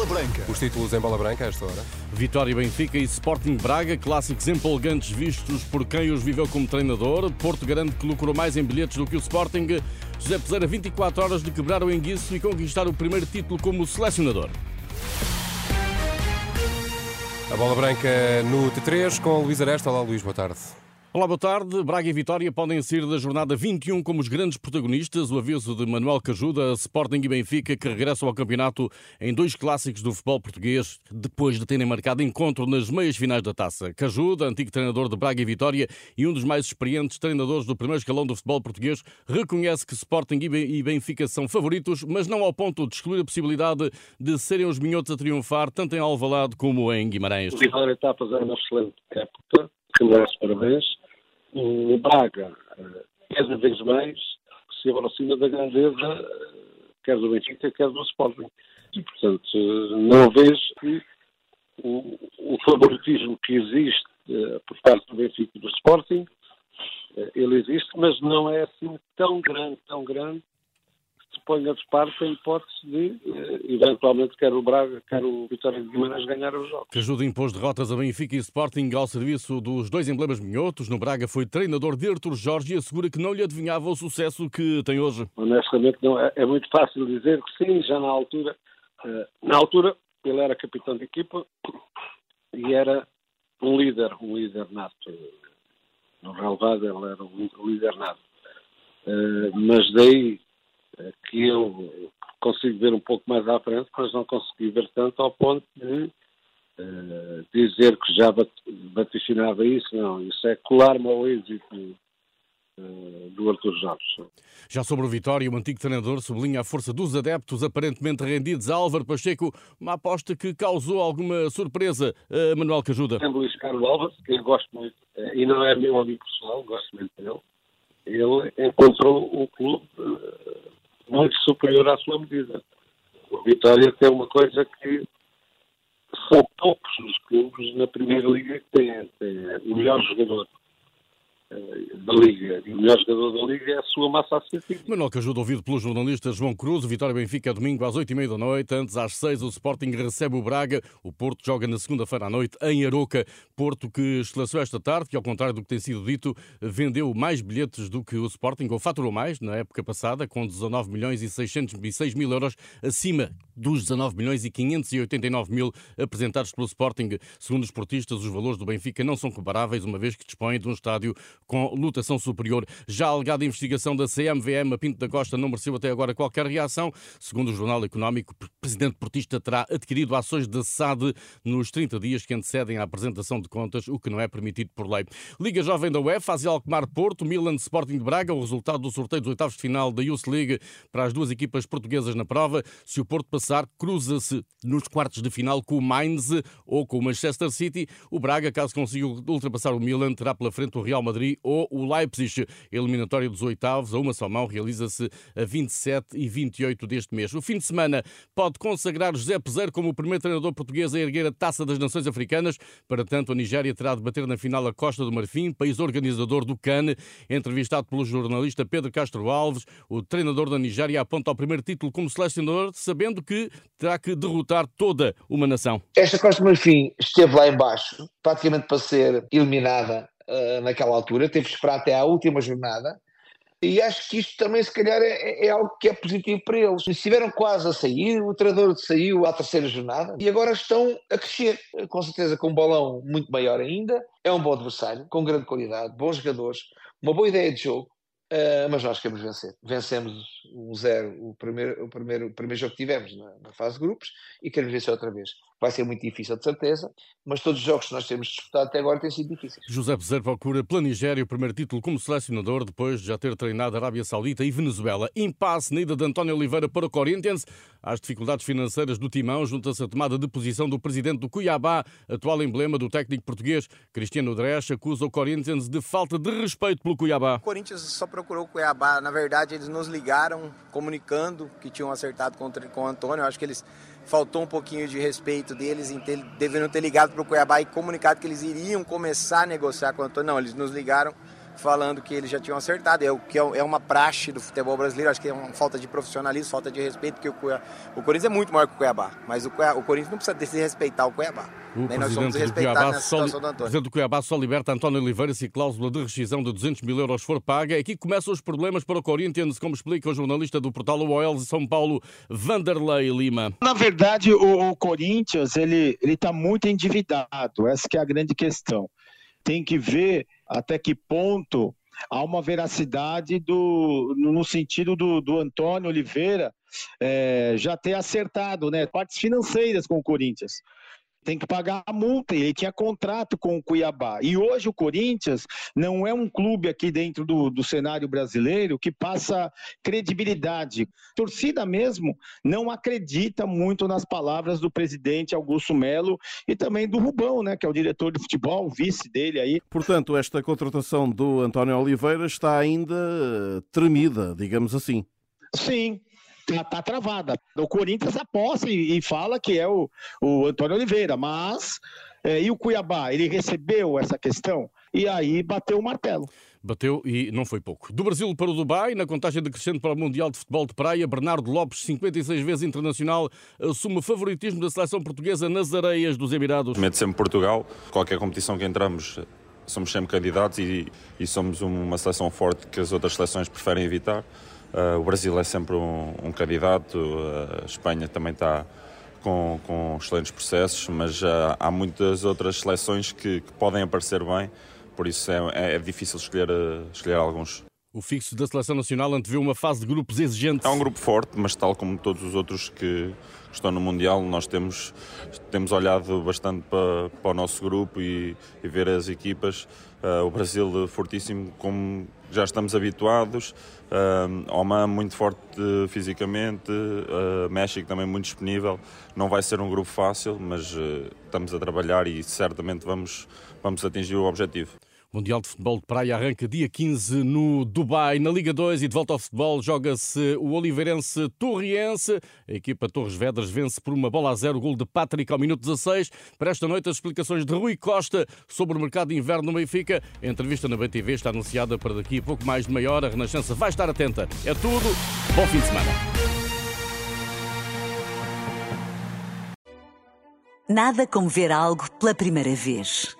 Bola Branca. Os títulos em bola branca a esta hora. Vitória Benfica e Sporting Braga, clássicos empolgantes vistos por quem os viveu como treinador. Porto garante que lucrou mais em bilhetes do que o Sporting. José Pesera, 24 horas de quebrar o enguiço e conquistar o primeiro título como selecionador. A bola branca no T3 com Luís Aresta. Olá, Luís, boa tarde. Olá, boa tarde. Braga e Vitória podem sair da jornada 21 como os grandes protagonistas. O aviso de Manuel Cajuda, Sporting e Benfica, que regressam ao campeonato em dois clássicos do futebol português, depois de terem marcado encontro nas meias finais da taça. Cajuda, antigo treinador de Braga e Vitória e um dos mais experientes treinadores do primeiro escalão do futebol português, reconhece que Sporting e Benfica são favoritos, mas não ao ponto de excluir a possibilidade de serem os minhotos a triunfar, tanto em Alvalade como em Guimarães. O Vitória está a fazer uma excelente época, que merece parabéns o Braga, eh, cada vez mais, se aproxima da grandeza, eh, quer do Benfica, quer do Sporting. E, portanto, não vejo que o, o favoritismo que existe por parte do Benfica e do Sporting, ele existe, mas não é assim tão grande, tão grande, se ponha de parte a hipótese de, eh, eventualmente, quer o Braga, quer o Vitória de Guimarães ganhar os jogos. Que ajuda impôs derrotas a Benfica e Sporting ao serviço dos dois emblemas minhotos. No Braga foi treinador de Artur Jorge e assegura que não lhe adivinhava o sucesso que tem hoje. Honestamente, não é, é muito fácil dizer que sim, já na altura. Uh, na altura, ele era capitão de equipa e era um líder, um líder nato. No relevado, ele era um líder nato. Uh, mas daí que eu consigo ver um pouco mais à frente, mas não consegui ver tanto ao ponto de uh, dizer que já vaticinava isso, não. Isso é colar-me ao êxito uh, do Arthur Jorge. Já sobre o Vitória, o antigo treinador sublinha a força dos adeptos aparentemente rendidos a Álvaro Pacheco, uma aposta que causou alguma surpresa. Uh, Manuel Cajuda. É Luís Carlos Álvares, que eu gosto muito, e não é meu amigo pessoal, gosto muito dele. Ele encontrou o clube muito superior à sua medida. O Vitória tem uma coisa que são poucos os clubes na Primeira Liga que têm, têm o melhor jogador da Liga. E o melhor jogador da Liga é a sua massa associativa. Manuel Cajudo, ouvido pelo jornalista João Cruz. Vitória Benfica domingo às 8h30 da noite. Antes, às 6 o Sporting recebe o Braga. O Porto joga na segunda-feira à noite em Aroca. Porto que esclareceu esta tarde, que ao contrário do que tem sido dito, vendeu mais bilhetes do que o Sporting, ou faturou mais na época passada, com 19 milhões e 606 mil euros acima dos 19 milhões e 589 mil apresentados pelo Sporting. Segundo os portistas, os valores do Benfica não são comparáveis, uma vez que dispõe de um estádio com lotação superior. Já a alegada investigação da CMVM a Pinto da Costa não mereceu até agora qualquer reação. Segundo o Jornal Económico, o presidente portista terá adquirido ações da SAD nos 30 dias que antecedem a apresentação de contas, o que não é permitido por lei. Liga Jovem da UEFA, Azel Alkmaar Porto, Milan Sporting de Braga, o resultado do sorteio dos oitavos de final da Youth League para as duas equipas portuguesas na prova. Se o Porto passar, cruza-se nos quartos de final com o Mainz ou com o Manchester City. O Braga, caso consiga ultrapassar o Milan, terá pela frente o Real Madrid ou o Leipzig. Eliminatória dos oitavos, a uma só mão, realiza-se a 27 e 28 deste mês. O fim de semana pode consagrar José Peseiro como o primeiro treinador português a erguer a Taça das Nações Africanas. Para tanto, a Nigéria terá de bater na final a Costa do Marfim, país organizador do CAN. Entrevistado pelo jornalista Pedro Castro Alves, o treinador da Nigéria aponta ao primeiro título como selecionador, sabendo que terá que derrotar toda uma nação. Esta Costa Marfim esteve lá embaixo, praticamente para ser eliminada uh, naquela altura, teve que esperar até à última jornada. E acho que isto também, se calhar, é, é, algo que é positivo para eles. Estiveram quase a sair, o treinador saiu à terceira jornada e agora estão a crescer, com certeza com um balão muito maior ainda. É um bom adversário, com grande qualidade, bons jogadores, uma boa ideia de jogo. Uh, mas nós queremos vencer. Vencemos um zero o primeiro, o primeiro, o primeiro jogo que tivemos na, na fase de grupos e queremos vencer outra vez vai ser muito difícil, de certeza, mas todos os jogos que nós temos disputado até agora têm sido difíceis. José Bezerra procura pela Nigéria o primeiro título como selecionador, depois de já ter treinado a Arábia Saudita e Venezuela. Impasse na ida de António Oliveira para o Corinthians. Às dificuldades financeiras do Timão, junta-se a tomada de posição do presidente do Cuiabá, atual emblema do técnico português. Cristiano Dresch acusa o Corinthians de falta de respeito pelo Cuiabá. O Corinthians só procurou o Cuiabá. Na verdade, eles nos ligaram comunicando que tinham acertado com, com o Antônio. Eu acho que eles faltou um pouquinho de respeito deles, ter, deveriam ter ligado para o Cuiabá e comunicado que eles iriam começar a negociar com o Antônio. Não, eles nos ligaram falando que eles já tinham acertado, é o que é, é uma praxe do futebol brasileiro, acho que é uma falta de profissionalismo, falta de respeito, porque o, Cuiabá, o Corinthians é muito maior que o Cuiabá, mas o, Cuiabá, o Corinthians não precisa desrespeitar o Cuiabá. O Nem nós somos respeitados só, do presidente do Cuiabá só liberta António Oliveira se a cláusula de rescisão de 200 mil euros for paga. Aqui começam os problemas para o Corinthians, como explica o jornalista do portal UOL de São Paulo, Vanderlei Lima. Na verdade, o, o Corinthians ele está muito endividado, essa é a grande questão. Tem que ver até que ponto há uma veracidade do, no sentido do, do Antônio Oliveira é, já ter acertado né, partes financeiras com o Corinthians tem que pagar a multa. Ele tinha contrato com o Cuiabá. E hoje o Corinthians não é um clube aqui dentro do, do cenário brasileiro que passa credibilidade. A torcida mesmo não acredita muito nas palavras do presidente Augusto Melo e também do Rubão, né, que é o diretor de futebol, o vice dele aí. Portanto, esta contratação do António Oliveira está ainda tremida, digamos assim. Sim, tá, tá travada. O Corinthians aposta e, e, fala que é o, o Antônio Oliveira, mas é, e o Cuiabá? Ele recebeu essa questão e aí bateu o martelo. Bateu e não foi pouco. Do Brasil para o Dubai, na contagem decrescente para o Mundial de Futebol de Praia, Bernardo Lopes, 56 vezes internacional, assume o favoritismo da seleção portuguesa nas areias dos Emirados. Mete sempre Portugal. Qualquer competição que entramos, somos sempre candidatos e, e somos uma seleção forte que as outras seleções preferem evitar. Uh, o Brasil é sempre um, um candidato, uh, a Espanha também está com, com excelentes processos, mas há muitas outras seleções que, que, podem aparecer bem, por isso é, é difícil escolher, escolher alguns. O fixo da Seleção Nacional antevê uma fase de grupos exigente. É um grupo forte, mas tal como todos os outros que estão no Mundial, nós temos, temos olhado bastante para, para o nosso grupo e, e ver as equipas. Uh, o Brasil fortíssimo, como já estamos habituados. Uh, Oman muito forte fisicamente, uh, México também muito disponível. Não vai ser um grupo fácil, mas uh, estamos a trabalhar e certamente vamos, vamos atingir o objetivo. Mundial de Futebol de Praia arranca dia 15 no Dubai. Na Liga 2 e de volta ao futebol joga-se o Oliveirense Torriense. A equipa Torres Vedras vence por uma bola a zero o gol de Patrick ao minuto 16. Para esta noite as explicações de Rui Costa sobre o mercado de inverno no Benfica. A entrevista na BTV está anunciada para daqui a pouco mais de meia hora. A Renascença vai estar atenta. É tudo. Bom fim de semana. Nada como ver algo pela primeira vez.